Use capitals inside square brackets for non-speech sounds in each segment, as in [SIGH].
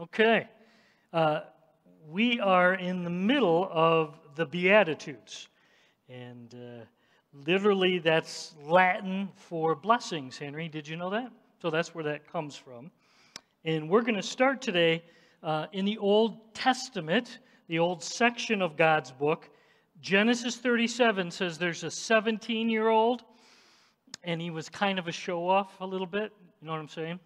Okay. Uh, we are in the middle of the Beatitudes. And uh, literally, that's Latin for blessings, Henry. Did you know that? So that's where that comes from. And we're going to start today uh, in the Old Testament, the old section of God's book. Genesis 37 says there's a 17 year old, and he was kind of a show off a little bit. You know what I'm saying?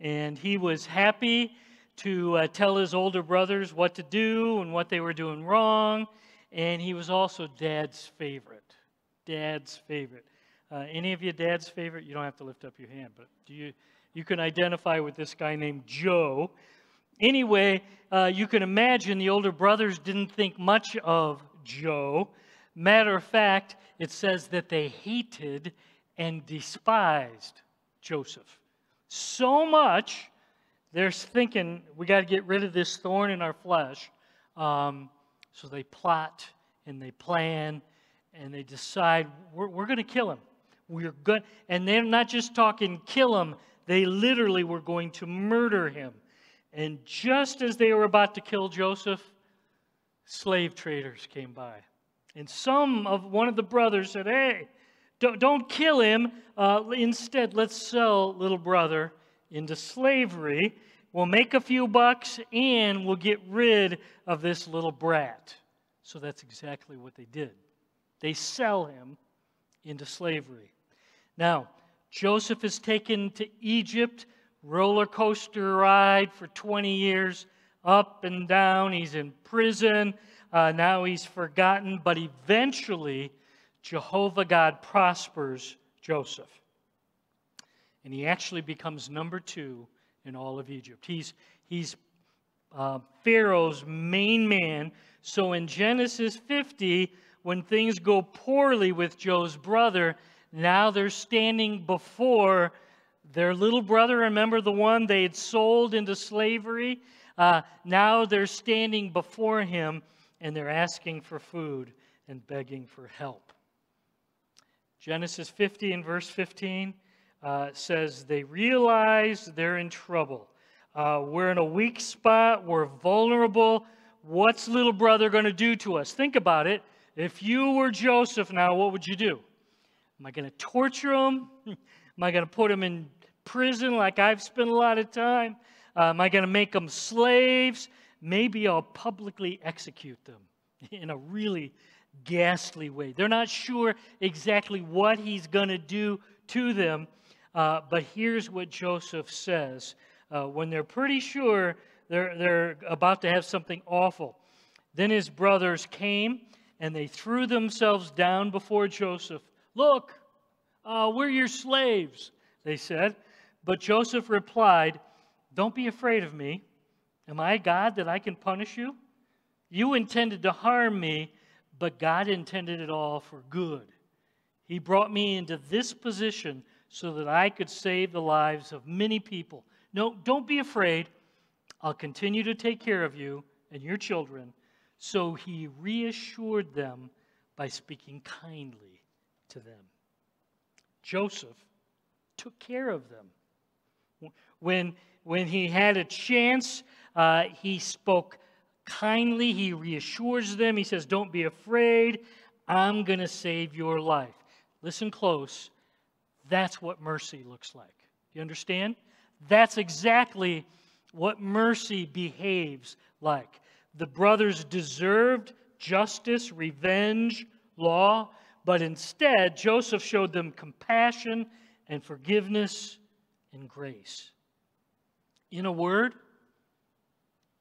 And he was happy to uh, tell his older brothers what to do and what they were doing wrong. And he was also dad's favorite. Dad's favorite. Uh, any of you dad's favorite? You don't have to lift up your hand, but do you? You can identify with this guy named Joe. Anyway, uh, you can imagine the older brothers didn't think much of Joe. Matter of fact, it says that they hated and despised Joseph so much they're thinking, we got to get rid of this thorn in our flesh. Um, so they plot and they plan and they decide, we're, we're going to kill him. We're good. And they're not just talking kill him, they literally were going to murder him. And just as they were about to kill Joseph, slave traders came by. And some of one of the brothers said, Hey, don't, don't kill him. Uh, instead, let's sell little brother into slavery. We'll make a few bucks and we'll get rid of this little brat. So that's exactly what they did. They sell him into slavery. Now, Joseph is taken to Egypt, roller coaster ride for 20 years, up and down. He's in prison. Uh, now he's forgotten, but eventually, Jehovah God prospers Joseph and he actually becomes number two in all of Egypt. He's, he's uh, Pharaoh's main man. So in Genesis 50, when things go poorly with Joe's brother, now they're standing before their little brother. Remember the one they had sold into slavery? Uh, now they're standing before him and they're asking for food and begging for help. Genesis 50 and verse 15 uh, says they realize they're in trouble. Uh, we're in a weak spot. We're vulnerable. What's little brother going to do to us? Think about it. If you were Joseph now, what would you do? Am I going to torture him? [LAUGHS] Am I going to put him in prison like I've spent a lot of time? Uh, am I going to make them slaves? Maybe I'll publicly execute them [LAUGHS] in a really ghastly way. They're not sure exactly what he's going to do to them. Uh, but here's what Joseph says uh, when they're pretty sure they're, they're about to have something awful. Then his brothers came and they threw themselves down before Joseph. Look, uh, we're your slaves, they said. But Joseph replied, Don't be afraid of me. Am I God that I can punish you? You intended to harm me, but God intended it all for good. He brought me into this position so that I could save the lives of many people. No, don't be afraid. I'll continue to take care of you and your children. So he reassured them by speaking kindly to them. Joseph took care of them. When, when he had a chance, uh, he spoke kindly. He reassures them. He says, Don't be afraid. I'm going to save your life. Listen close. That's what mercy looks like. You understand? That's exactly what mercy behaves like. The brothers deserved justice, revenge, law, but instead, Joseph showed them compassion and forgiveness and grace. In a word,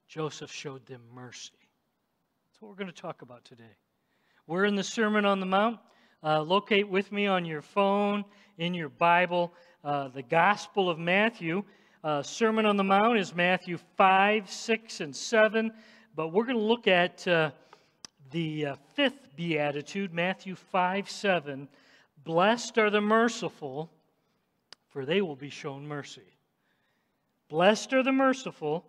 Joseph showed them mercy. That's what we're going to talk about today. We're in the Sermon on the Mount. Uh, locate with me on your phone, in your Bible, uh, the Gospel of Matthew. Uh, Sermon on the Mount is Matthew 5, 6, and 7. But we're going to look at uh, the uh, fifth beatitude, Matthew 5, 7. Blessed are the merciful, for they will be shown mercy. Blessed are the merciful,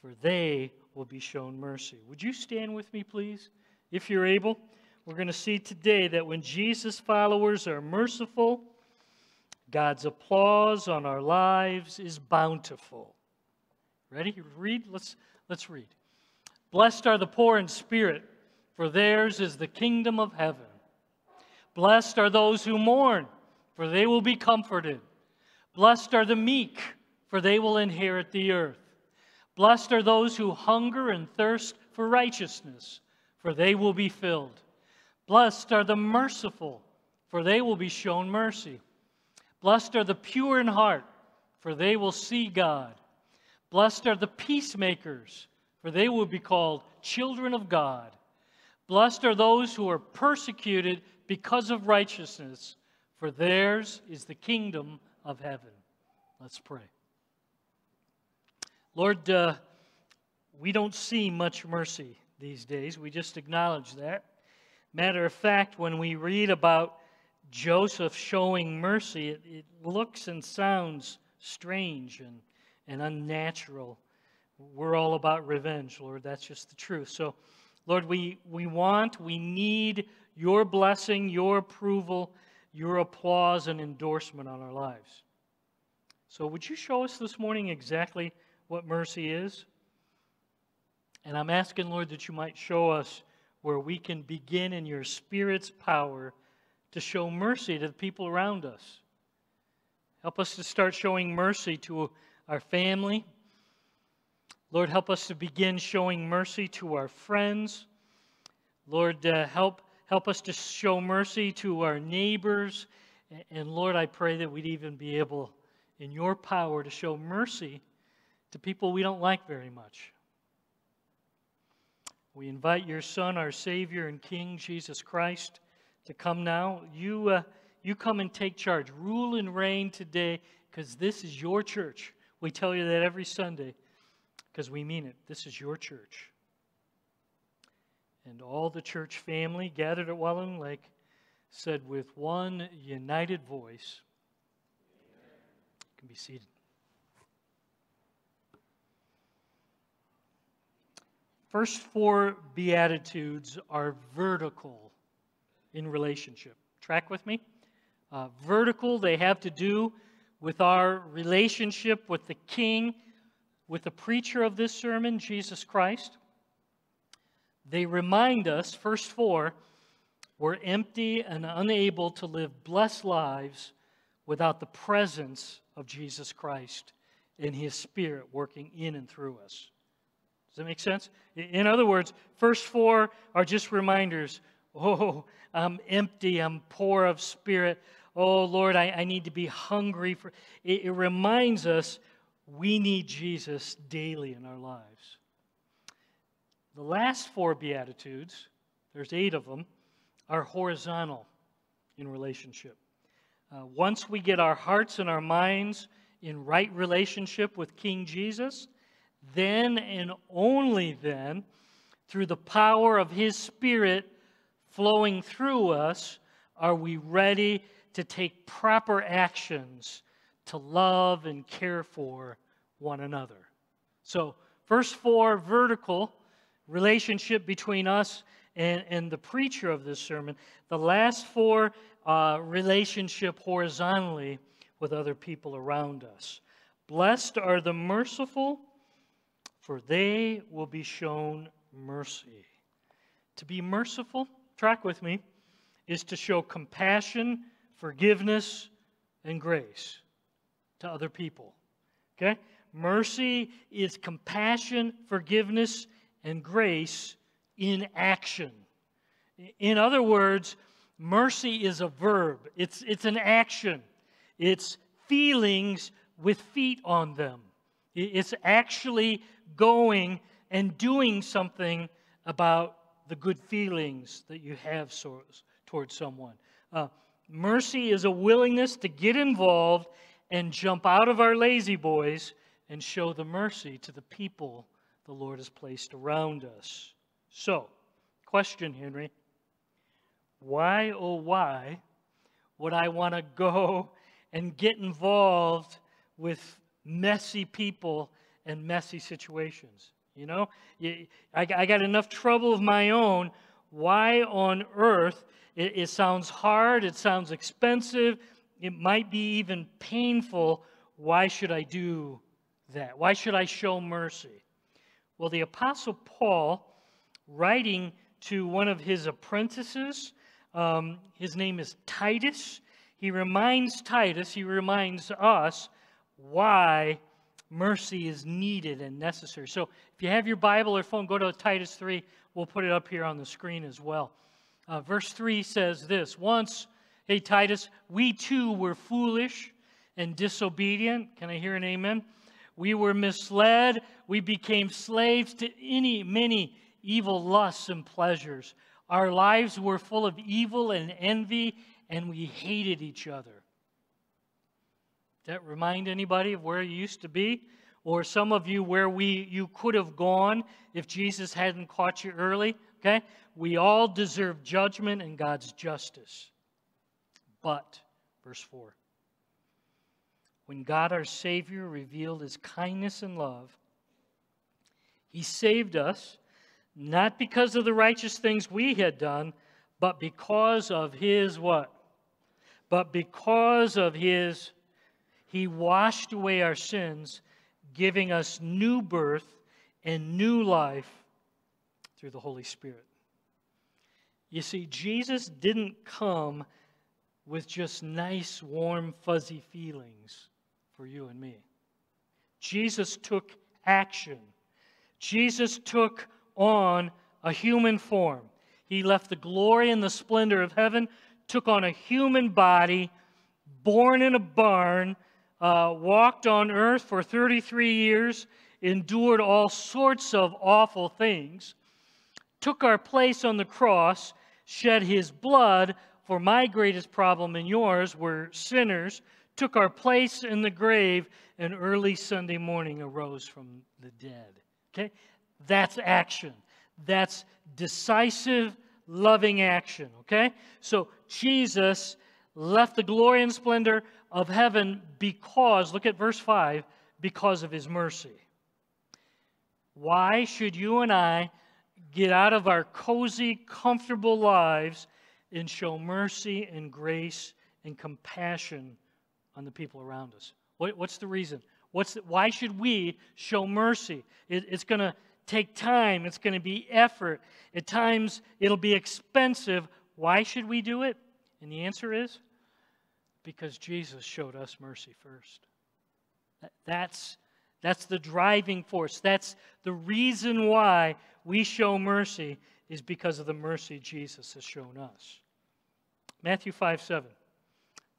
for they will be shown mercy. Would you stand with me, please, if you're able? We're going to see today that when Jesus' followers are merciful, God's applause on our lives is bountiful. Ready? Read? Let's, let's read. Blessed are the poor in spirit, for theirs is the kingdom of heaven. Blessed are those who mourn, for they will be comforted. Blessed are the meek, for they will inherit the earth. Blessed are those who hunger and thirst for righteousness, for they will be filled. Blessed are the merciful, for they will be shown mercy. Blessed are the pure in heart, for they will see God. Blessed are the peacemakers, for they will be called children of God. Blessed are those who are persecuted because of righteousness, for theirs is the kingdom of heaven. Let's pray. Lord, uh, we don't see much mercy these days. We just acknowledge that. Matter of fact, when we read about Joseph showing mercy, it, it looks and sounds strange and, and unnatural. We're all about revenge, Lord. That's just the truth. So, Lord, we, we want, we need your blessing, your approval, your applause and endorsement on our lives. So, would you show us this morning exactly what mercy is? And I'm asking, Lord, that you might show us where we can begin in your Spirit's power to show mercy to the people around us. Help us to start showing mercy to our family. Lord, help us to begin showing mercy to our friends. Lord, uh, help Help us to show mercy to our neighbors. And Lord, I pray that we'd even be able, in your power, to show mercy to people we don't like very much. We invite your Son, our Savior and King, Jesus Christ, to come now. You, uh, you come and take charge. Rule and reign today because this is your church. We tell you that every Sunday because we mean it. This is your church and all the church family gathered at Walloon Lake said with one united voice, you can be seated. First four Beatitudes are vertical in relationship. Track with me? Uh, vertical, they have to do with our relationship with the King, with the preacher of this sermon, Jesus Christ. They remind us, first four, we're empty and unable to live blessed lives without the presence of Jesus Christ and His Spirit working in and through us. Does that make sense? In other words, first four are just reminders. [LAUGHS] Oh, I'm empty. I'm poor of spirit. Oh, Lord, I, I need to be hungry for. It, it reminds us we need Jesus daily in our lives. The last four Beatitudes, there's eight of them, are horizontal in relationship. Uh, once we get our hearts and our minds in right relationship with King Jesus, then and only then, through the power of His Spirit flowing through us, are we ready to take proper actions to love and care for one another. So, first four vertical relationship between us and, and the preacher of this sermon. The last four, uh, relationship horizontally with other people around us. Blessed are the merciful, for they will be shown mercy. To be merciful, track with me, is to show compassion, forgiveness, and grace to other people. Okay? Mercy is compassion, forgiveness, and grace in action. In other words, mercy is a verb, it's, it's an action, it's feelings with feet on them. It's actually going and doing something about the good feelings that you have so, towards someone. Uh, mercy is a willingness to get involved and jump out of our lazy boys and show the mercy to the people the Lord has placed around us. So, question, Henry why, oh, why would I want to [LAUGHS] go and get involved with messy people and messy situations? You know, I, got enough trouble of my own. Why on earth? It, it sounds hard, it sounds expensive, it might be even painful. Why should I do that? Why should I show mercy? Well, the Apostle Paul, writing to one of his apprentices, um, his name is Titus, he reminds Titus, he reminds us why mercy is needed and necessary. So if you have your Bible or phone, go to Titus 3. We'll put it up here on the screen as well. Uh, verse 3 says this Once, hey, Titus, we too were foolish and disobedient. Can I hear an amen? We were misled. We became slaves to any, many evil lusts and pleasures. Our lives were full of evil and envy, and we hated each other. That remind anybody of where you used to be? Or some of you where we you could have gone if Jesus hadn't caught you early? Okay? We all deserve judgment and God's justice. But, verse 4 when God our Savior revealed his kindness and love, he saved us not because of the righteous things we had done, but because of his what? But because of his, he washed away our sins, giving us new birth and new life through the Holy Spirit. You see, Jesus didn't come with just nice, warm, fuzzy feelings for you and me. Jesus took action. Jesus took on a human form. He left the glory and the splendor of heaven, took on a human body, born in a barn, uh, walked on earth for 33 years, endured all sorts of awful things, took our place on the cross, shed his blood for my greatest problem and yours were sinners took our place in the grave, and early Sunday morning arose from the dead. Okay? That's action. That's decisive, loving action. Okay? So Jesus left the glory and splendor of heaven because, look at verse 5, because of his mercy. Why should you and I get out of our cozy, comfortable lives and show mercy and grace and compassion on the people around us. What, what's the reason? What's the, why should we show mercy? It, it's going to take time, it's going to be effort. At times, it'll be expensive. Why should we do it? And the answer is because Jesus showed us mercy first. That's, that's the driving force. That's the reason why we show mercy is because of the mercy Jesus has shown us. Matthew 5 7.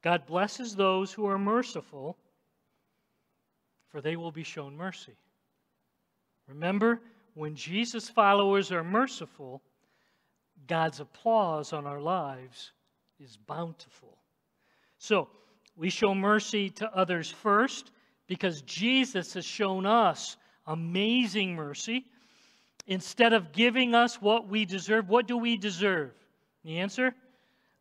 God blesses those who are merciful, for they will be shown mercy. Remember, when Jesus' followers are merciful, God's applause on our lives is bountiful. So, we show mercy to others first because Jesus has shown us amazing mercy. Instead of giving us what we deserve, what do we deserve? The answer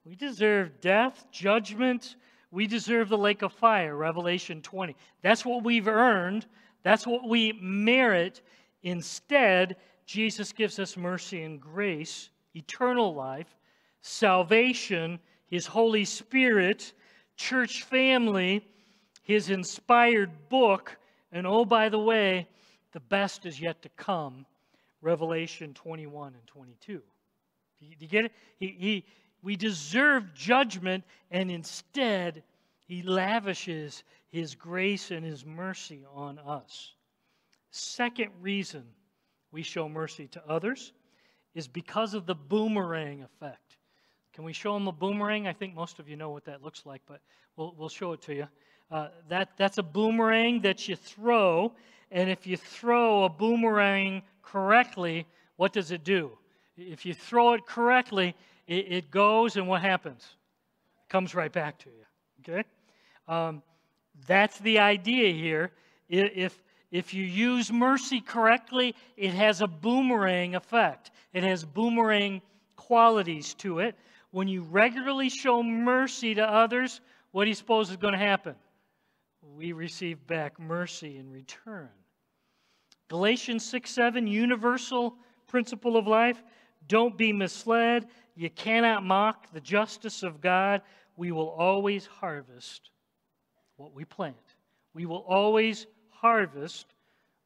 we deserve death, judgment. We deserve the lake of fire, Revelation 20. That's what we've earned. That's what we merit. Instead, Jesus gives us mercy and grace, eternal life, salvation, His Holy Spirit, church family, His inspired book, and oh, by the way, the best is yet to come Revelation 21 and 22. Do you, get it? He, he, we deserve judgment, and instead, He lavishes His grace and His mercy on us. Second reason we show mercy to others is because of the boomerang effect. Can we show them a boomerang? I think most of you know what that looks like, but we'll, we'll show it to you. Uh, that, that's a boomerang that you throw, and if you throw a boomerang correctly, what does it do? If you throw it correctly, it, it goes, and what happens? It comes right back to you. Okay? Um, that's the idea here. If, if you use mercy correctly, it has a boomerang effect, it has boomerang qualities to it. When you regularly show mercy to others, what do you suppose is going to happen? We receive back mercy in return. Galatians 6 7, universal principle of life. Don't be misled. You cannot mock the justice of God. We will always harvest what we plant. We will always harvest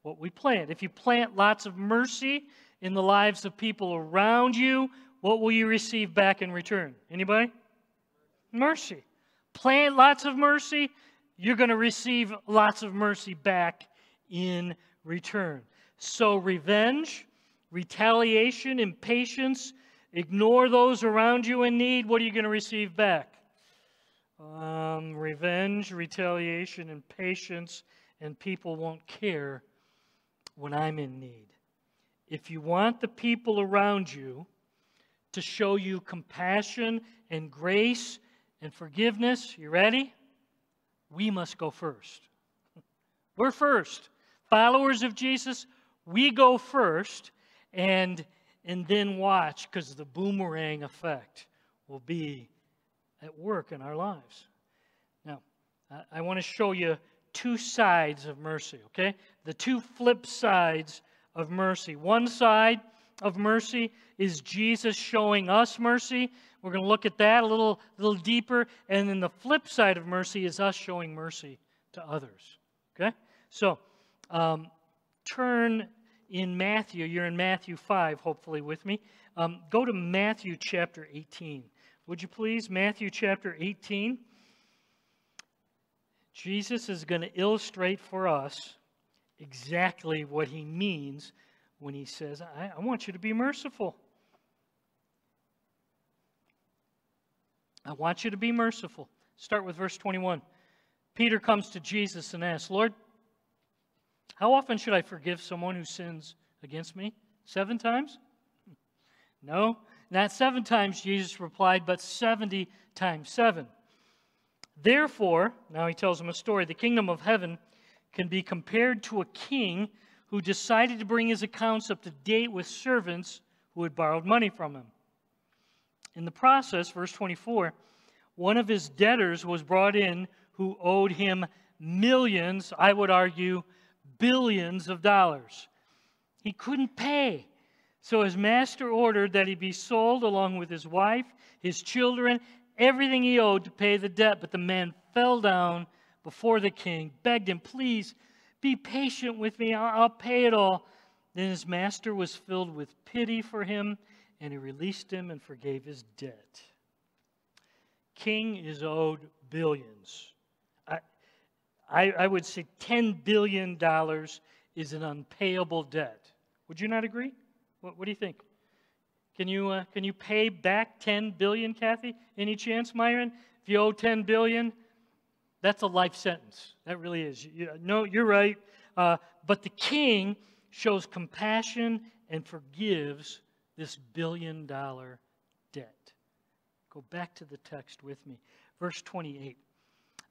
what we plant. If you plant lots of mercy in the lives of people around you, what will you receive back in return? Anybody? Mercy. Plant lots of mercy, you're going to receive lots of mercy back in return. So, revenge, retaliation, impatience, ignore those around you in need, what are you going to receive back? Um, revenge, retaliation, and patience, and people won't care when I'm in need. If you want the people around you to show you compassion and grace and forgiveness, you ready? We must go first. [LAUGHS] We're first. Followers of Jesus, we go first and and then watch because the boomerang effect will be at work in our lives. Now, I, I want to show you two sides of mercy, okay? The two flip sides of mercy. One side of mercy is Jesus showing us mercy. We're going to look at that a little, little deeper. And then the flip side of mercy is us showing mercy to others. Okay? So, um, turn in Matthew. You're in Matthew 5, hopefully, with me. Um, go to Matthew chapter 18. Would you please? Matthew chapter 18. Jesus is going to illustrate for us exactly what he means when he says, I, I want you to be merciful. I want you to be merciful. Start with verse 21. Peter comes to Jesus and asks, Lord, how often should I forgive someone who sins against me? Seven times? No, not seven times, Jesus replied, but 70 times seven. Therefore, now he tells him a story the kingdom of heaven can be compared to a king who decided to bring his accounts up to date with servants who had borrowed money from him. In the process, verse 24, one of his debtors was brought in who owed him millions, I would argue, billions of dollars. He couldn't pay. So his master ordered that he be sold along with his wife, his children, everything he owed to pay the debt. But the man fell down before the king, begged him, Please be patient with me, I'll, pay it all. Then his master was filled with pity for him, and he released him and forgave his debt. King is owed billions. I, I, I would say $10 billion is an unpayable debt. Would you not agree? What, what do you think? Can you, uh, can you pay back 10 billion, Kathy? Any chance, Myron? If you owe 10 billion, that's a life sentence. That really is. No, you're right. Uh, but the king shows compassion and forgives this billion dollar debt. Go back to the text with me. Verse 28.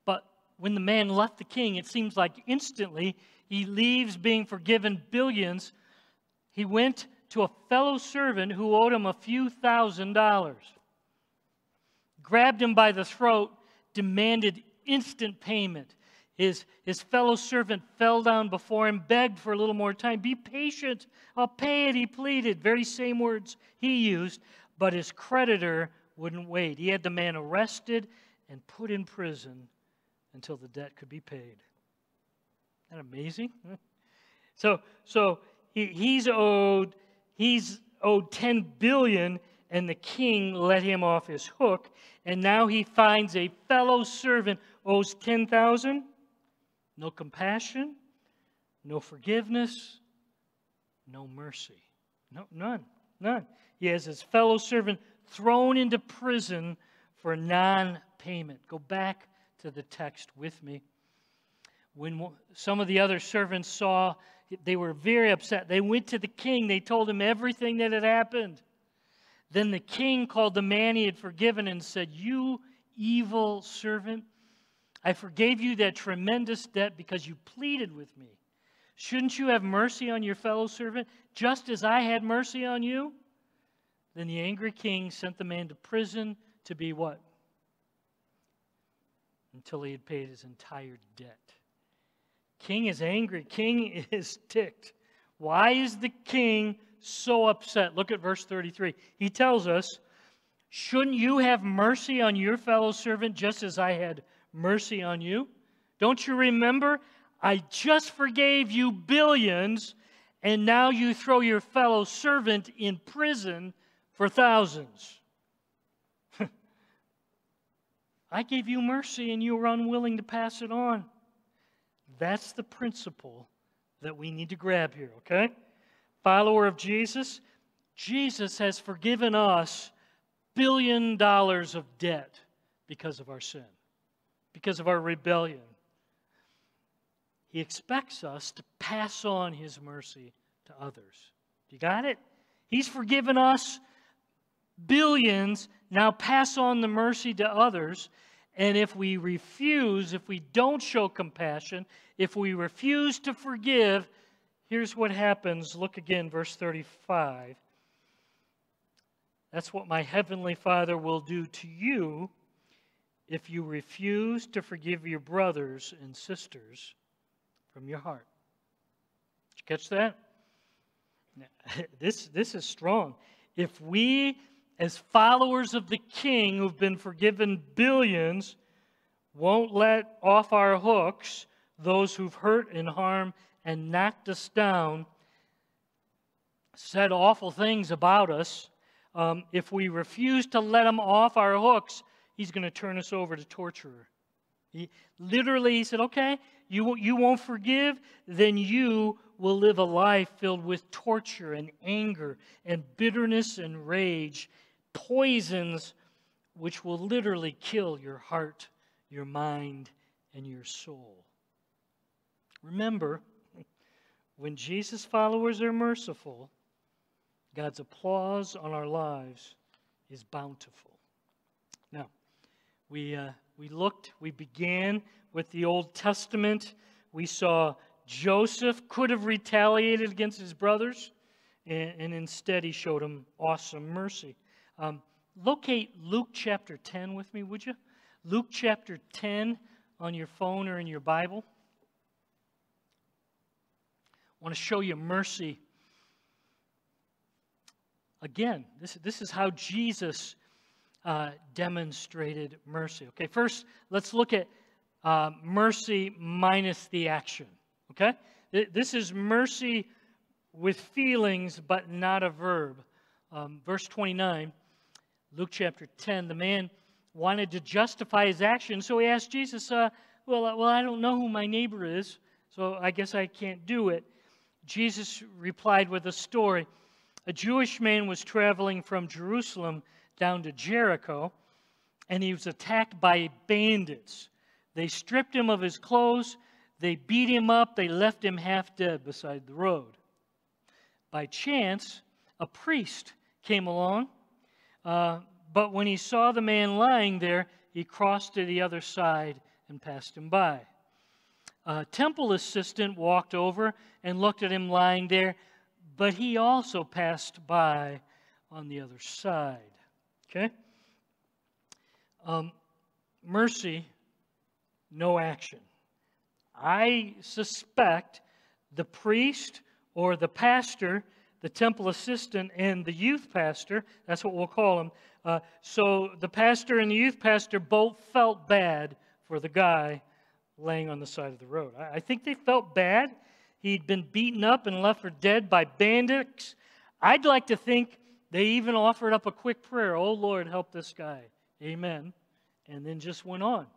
But when the man left the king, it seems like instantly he leaves being forgiven billions. He went to a fellow servant who owed him a few thousand dollars, grabbed him by the throat, demanded instant payment. His, his fellow servant fell down before him, begged for a little more time. Be patient, I'll pay it, he pleaded. Very same words he used, but his creditor wouldn't wait. He had the man arrested and put in prison until the debt could be paid. Isn't that amazing? [LAUGHS] So, so he, he's owed he's owed 10 billion and the king let him off his hook and now he finds a fellow servant owes 10,000 no compassion no forgiveness no mercy no none none he has his fellow servant thrown into prison for non-payment go back to the text with me when some of the other servants saw they were very upset. They went to the king. They told him everything that had happened. Then the king called the man he had forgiven and said, You evil servant, I forgave you that tremendous debt because you pleaded with me. Shouldn't you have mercy on your fellow servant, just as I had mercy on you? Then the angry king sent the man to prison to be what? Until he had paid his entire debt. King is angry. King [LAUGHS] is ticked. Why is the king so upset? Look at verse 33. He tells us, Shouldn't you have mercy on your fellow servant just as I had mercy on you? Don't you remember? I just forgave you billions, and now you throw your fellow servant in prison for thousands. [LAUGHS] I gave you mercy and you were unwilling to pass it on. That's the principle that we need to grab here, okay? Follower of Jesus, Jesus has forgiven us billion dollars of debt because of our sin, because of our rebellion. He expects us to pass on his mercy to others. You got it? He's forgiven us billions. Now pass on the mercy to others. And if we refuse, if we don't show compassion, if we refuse to forgive, here's what happens. Look again, verse 35. That's what my heavenly Father will do to you if you refuse to forgive your brothers and sisters from your heart. Did you catch that? [LAUGHS] This, this is strong. If we as followers of the King who've been forgiven billions, won't let off our hooks those who've hurt and harmed and knocked us down, said awful things about us. Um, if we refuse to let him off our hooks, he's going to turn us over to torturer. He, literally, he said, okay, you, you won't forgive, then you will live a life filled with torture and anger and bitterness and rage poisons which will literally kill your heart, your mind, and your soul. Remember, when Jesus' followers are merciful, God's applause on our lives is bountiful. Now, we, uh, we looked, we began with the Old Testament. We saw Joseph could have retaliated against his brothers, and, and instead he showed them awesome mercy. Um, locate Luke chapter 10 with me, would you? Luke chapter 10 on your phone or in your Bible. I want to show you mercy. Again, this, this is how Jesus uh, demonstrated mercy. Okay, first, let's look at uh, mercy minus the action. Okay? This is mercy with feelings, but not a verb. Um, verse 29 Luke chapter 10, the man wanted to justify his action, so he asked Jesus, uh, well, uh, well, I don't know who my neighbor is, so I guess I can't do it. Jesus replied with a story. A Jewish man was traveling from Jerusalem down to Jericho, and he was attacked by bandits. They stripped him of his clothes, they beat him up, they left him half dead beside the road. By chance, a priest came along uh, but when he saw the man lying there, he crossed to the other side and passed him by. A temple assistant walked over and looked at him lying there, but he also passed by on the other side. Okay? Um, mercy, no action. I suspect the priest or the pastor the temple assistant and the youth pastor, that's what we'll call him. Uh, so the pastor and the youth pastor both felt bad for the guy laying on the side of the road. I, think they felt bad. He'd been beaten up and left for dead by bandits. I'd like to think they even offered up a quick prayer Oh Lord, help this guy. Amen. And then just went on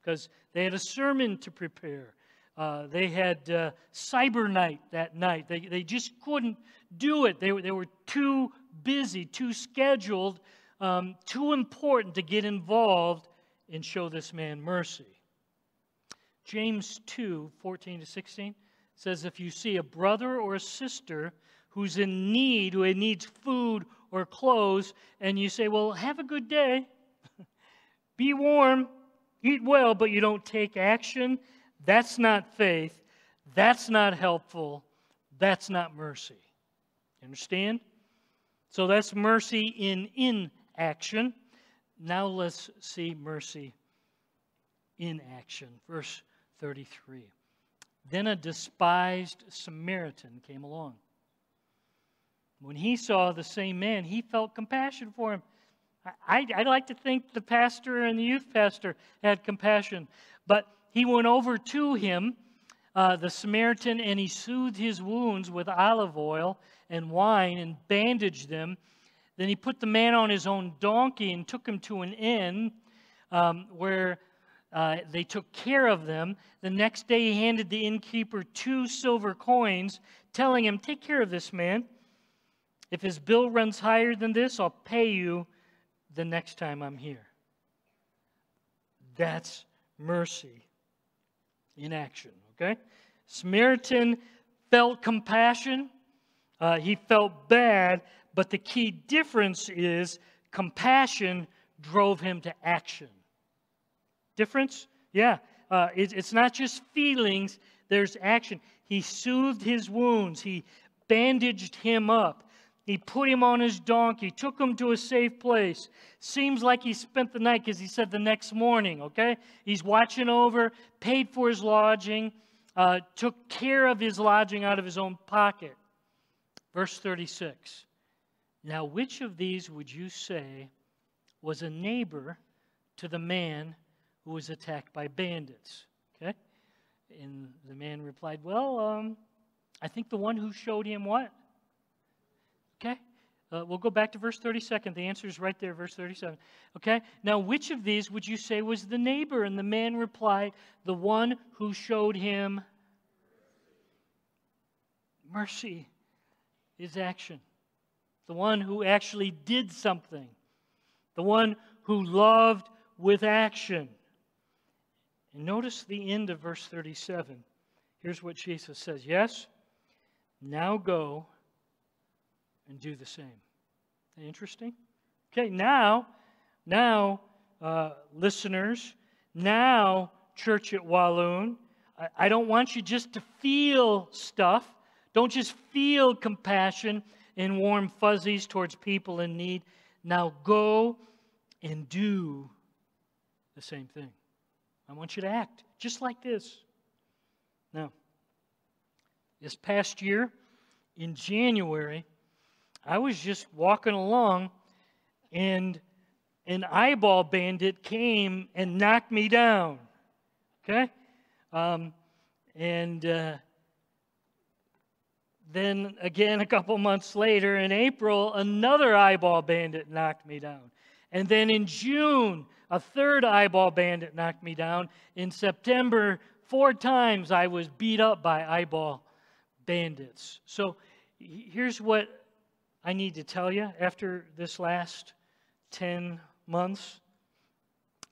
because they had a sermon to prepare. Uh, they had uh, cyber night that night. They, they just couldn't do it. They, they were too busy, too scheduled, um, too important to get involved and show this man mercy. James 2 14 to 16 says, If you see a brother or a sister who's in need, who needs food or clothes, and you say, Well, have a good day, [LAUGHS] be warm, eat well, but you don't take action that's not faith. That's not helpful. That's not mercy. Understand? So that's mercy in inaction. Now let's see mercy in action. Verse 33. Then a despised Samaritan came along. When he saw the same man, he felt compassion for him. I, would like to think the pastor and the youth pastor had compassion. But he went over to him, uh, the Samaritan, and he soothed his wounds with olive oil and wine and bandaged them. Then he put the man on his own donkey and took him to an inn um, where uh, they took care of them. The next day, he handed the innkeeper two silver coins, telling him, Take care of this man. If his bill runs higher than this, I'll pay you the next time I'm here. That's mercy in action, okay? Samaritan felt compassion, uh, he felt bad, but the key difference is compassion drove him to action. Difference? Yeah. Uh, it, it's not just feelings, there's action. He soothed his wounds, he bandaged him up. He put him on his donkey, took him to a safe place. Seems like he spent the night because he said the next morning, okay? He's watching over, paid for his lodging, uh, took care of his lodging out of his own pocket. Verse 36. Now, which of these would you say was a neighbor to the man who was attacked by bandits? Okay? And the man replied, Well, um, I think the one who showed him what? Okay? Uh, we'll go back to verse 32. The answer is right there, verse 37. Okay? Now, which of these would you say was the neighbor? And the man replied, The one who showed him mercy is action. The one who actually did something. The one who loved with action. And notice the end of verse 37. Here's what Jesus says Yes, now go and do the same. Interesting? Okay, now, now, uh, listeners, now, church at Walloon, I, I don't want you just to feel stuff. Don't just feel compassion and warm fuzzies towards people in need. Now go and do the same thing. I want you to act just like this. Now, this past year, in January, I was just walking along and an eyeball bandit came and knocked me down. Okay? Um, and uh, then again, a couple months later in April, another eyeball bandit knocked me down. And then in June, a third eyeball bandit knocked me down. In September, four times I was beat up by eyeball bandits. So here's what I need to tell you after this last 10 months,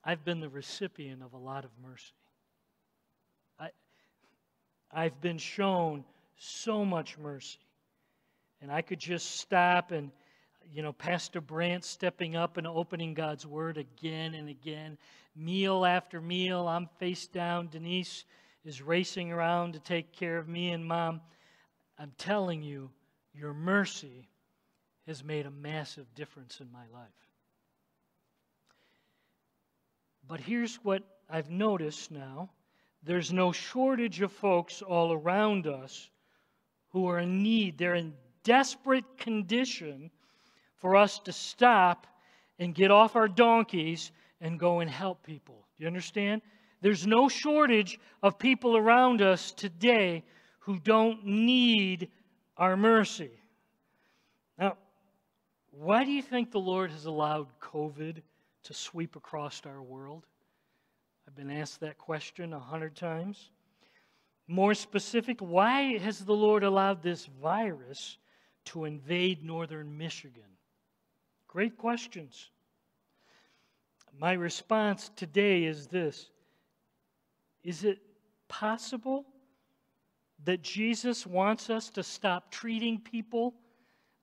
I've been the recipient of a lot of mercy. I, I've been shown so much mercy. And I could just stop and, you know, Pastor Brant stepping up and opening God's Word again and again, meal after meal. I'm face down. Denise is racing around to take care of me and mom. I'm telling you, your mercy has made a massive difference in my life. But here's what I've noticed now there's no shortage of folks all around us who are in need. They're in desperate condition for us to stop and get off our donkeys and go and help people. Do you understand? There's no shortage of people around us today who don't need our mercy. Now, why do you think the Lord has allowed COVID to sweep across our world? I've been asked that question a hundred times. More specific, why has the Lord allowed this virus to invade northern Michigan? Great questions. My response today is this Is it possible that Jesus wants us to stop treating people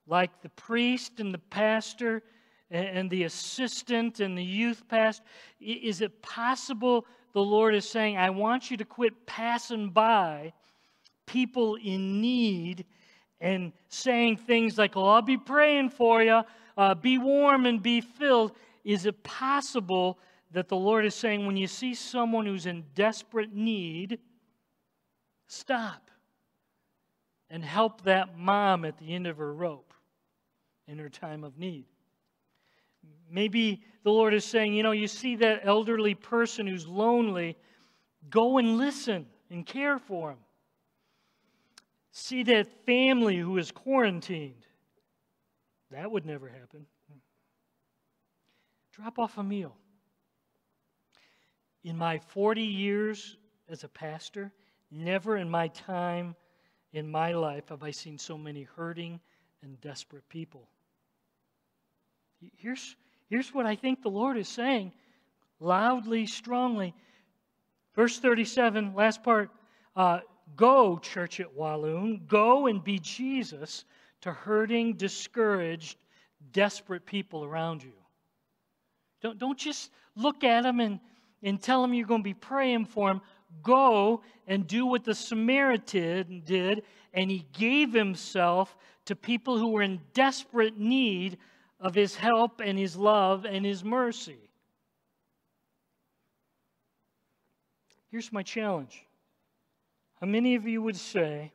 like the priest and the pastor and the assistant and the youth pastor? Is it possible the Lord is saying, I want you to quit passing by people in need and saying things like, Oh, I'll be praying for you, uh, be warm and be filled? Is it possible that the Lord is saying, when you see someone who's in desperate need, stop and help that mom at the end of her rope? in her time of need. Maybe the Lord is saying, you know, you see that elderly person who's lonely, go and listen and care for him. See that family who is quarantined. That would never happen. Drop off a meal. In my 40 years as a pastor, never in my time in my life have I seen so many hurting and desperate people. Here's, here's what I think the Lord is saying loudly, strongly. Verse 37, last part. Uh, go, church at Walloon, go and be Jesus to hurting, discouraged, desperate people around you. Don't, don't just look at them and, and tell them you're going to be praying for them. Go and do what the Samaritan did, and he gave himself to people who were in desperate need of his help and his love and his mercy. Here's my challenge. How many of you would say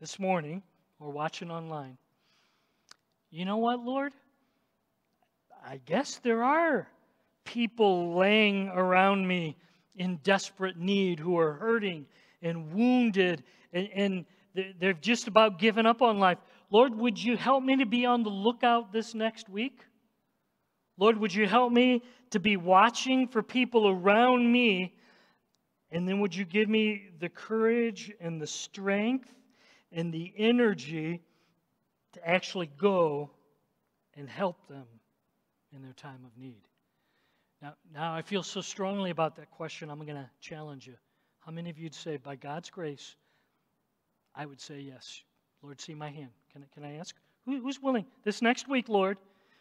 this morning or watching online, you know what, Lord? I guess there are people laying around me in desperate need who are hurting and wounded and, and they're just about given up on life. Lord, would you help me to be on the lookout this next week? Lord, would you help me to be watching for people around me? And then would you give me the courage and the strength and the energy to actually go and help them in their time of need? Now, now I feel so strongly about that question, I'm going to challenge you. How many of you'd say, by God's grace, I would say yes. Lord, see my hand. Can, can I ask? Who, who's willing? This next week, Lord,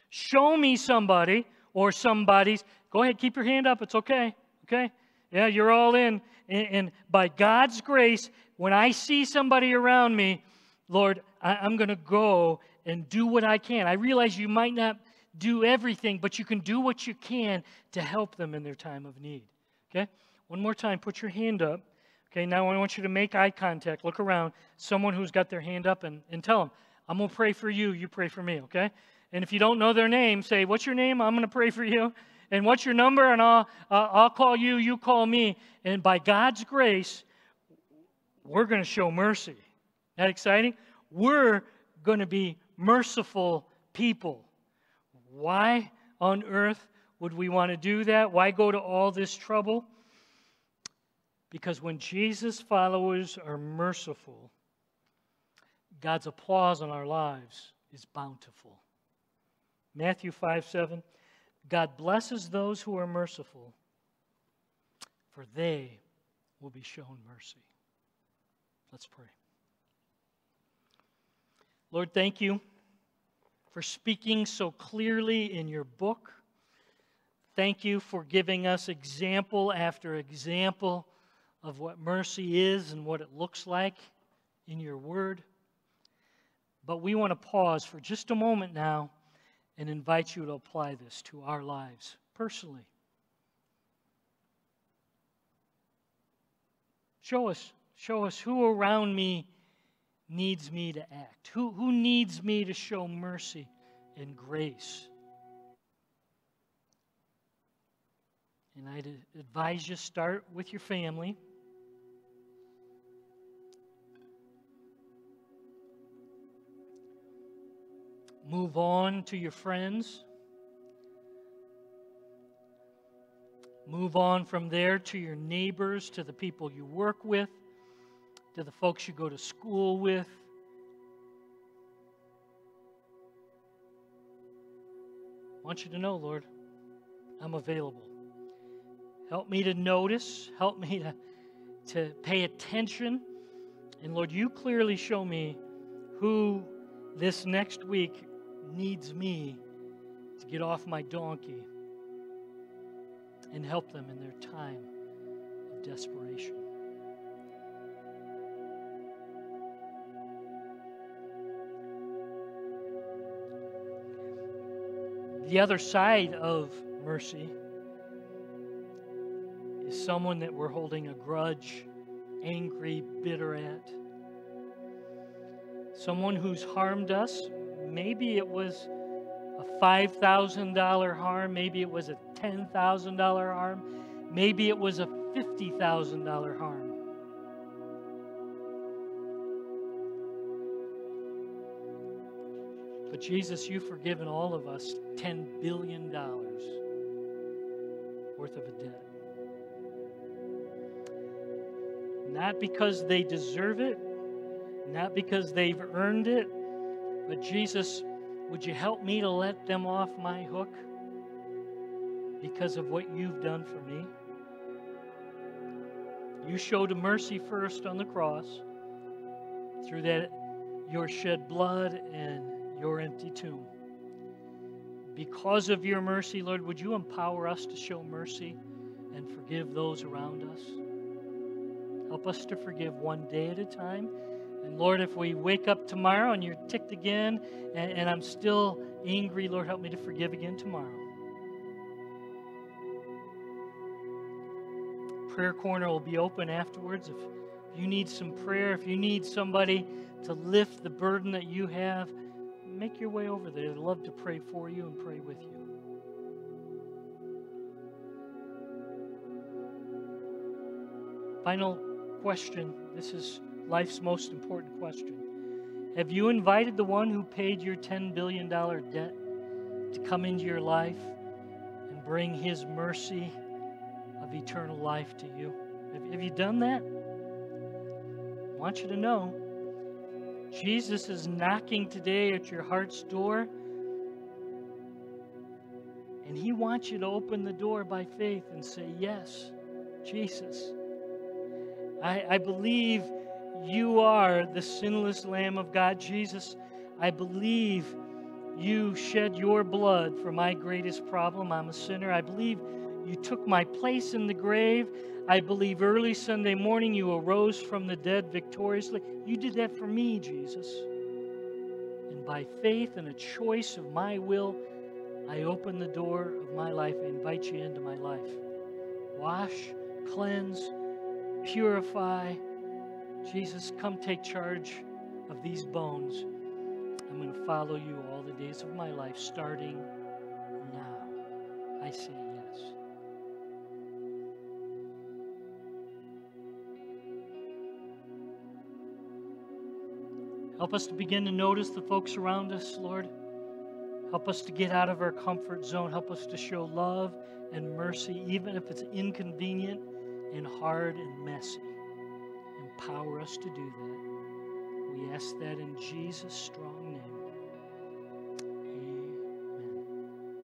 show me somebody or somebody's. Go ahead, keep your hand up. It's okay. Okay? Yeah, you're all in. And, and by God's grace, when I see somebody around me, Lord, I, I'm going to go and do what I can. I realize you might not do everything, but you can do what you can to help them in their time of need. Okay? One more time, put your hand up. Okay, now I want you to make eye contact. Look around. Someone who's got their hand up and, and tell them, I'm going to pray for you. You pray for me, okay? And if you don't know their name, say, What's your name? I'm going to pray for you. And what's your number? And I'll, uh, I'll call you. You call me. And by God's grace, we're going to show mercy. That exciting? We're going to be merciful people. Why on earth would we want to do that? Why go to all this trouble? Because when Jesus' followers are merciful, God's applause on our lives is bountiful. Matthew 5 7. God blesses those who are merciful, for they will be shown mercy. Let's pray. Lord, thank you for speaking so clearly in your book. Thank you for giving us example after example of what mercy is and what it looks like in your word. But we want to pause for just a moment now and invite you to apply this to our lives personally. Show us, show us who around me needs me to act, who, who needs me to show mercy and grace. And I'd advise you start with your family. Move on to your friends. Move on from there to your neighbors, to the people you work with, to the folks you go to school with. I want you to know, Lord, I'm available. Help me to notice, help me to, to pay attention. And Lord, you clearly show me who this next week needs me to get off my donkey and help them in their time of desperation. The other side of mercy is someone that we're holding a grudge, angry, bitter at. Someone who's harmed us maybe it was a $5,000 harm, maybe it was a $10,000 harm, maybe it was a $50,000 harm. But Jesus, you've forgiven all of us $10 billion worth of a debt. Not because they deserve it, not because they've earned it, but Jesus, would you help me to let them off my hook because of what you've done for me? You showed mercy first on the cross through that your shed blood and your empty tomb. Because of your mercy, Lord, would you empower us to show mercy and forgive those around us? Help us to forgive one day at a time. And Lord, if we wake up tomorrow and you're ticked again and, and I'm still angry, Lord, help me to forgive again tomorrow. Prayer corner will be open afterwards. If you need some prayer, if you need somebody to lift the burden that you have, make your way over there. I'd love to pray for you and pray with you. Final question. This is life's most important question. Have you invited the one who paid your $10 billion debt to come into your life and bring his mercy of eternal life to you? Have, have you done that? I want you to know Jesus is knocking today at your heart's door. And he wants you to open the door by faith and say, Yes, Jesus. I, I believe you are the sinless Lamb of God, Jesus. I believe you shed your blood for my greatest problem. I'm a sinner. I believe you took my place in the grave. I believe early Sunday morning you arose from the dead victoriously. You did that for me, Jesus. And by faith and a choice of my will, I open the door of my life. I invite you into my life. Wash, cleanse, purify. Jesus, come take charge of these bones. I'm going to follow you all the days of my life, starting now. I say yes. Help us to begin to notice the folks around us, Lord. Help us to get out of our comfort zone. Help us to show love and mercy, even if it's inconvenient and hard and messy. Empower us to do that. We ask that in Jesus' strong name.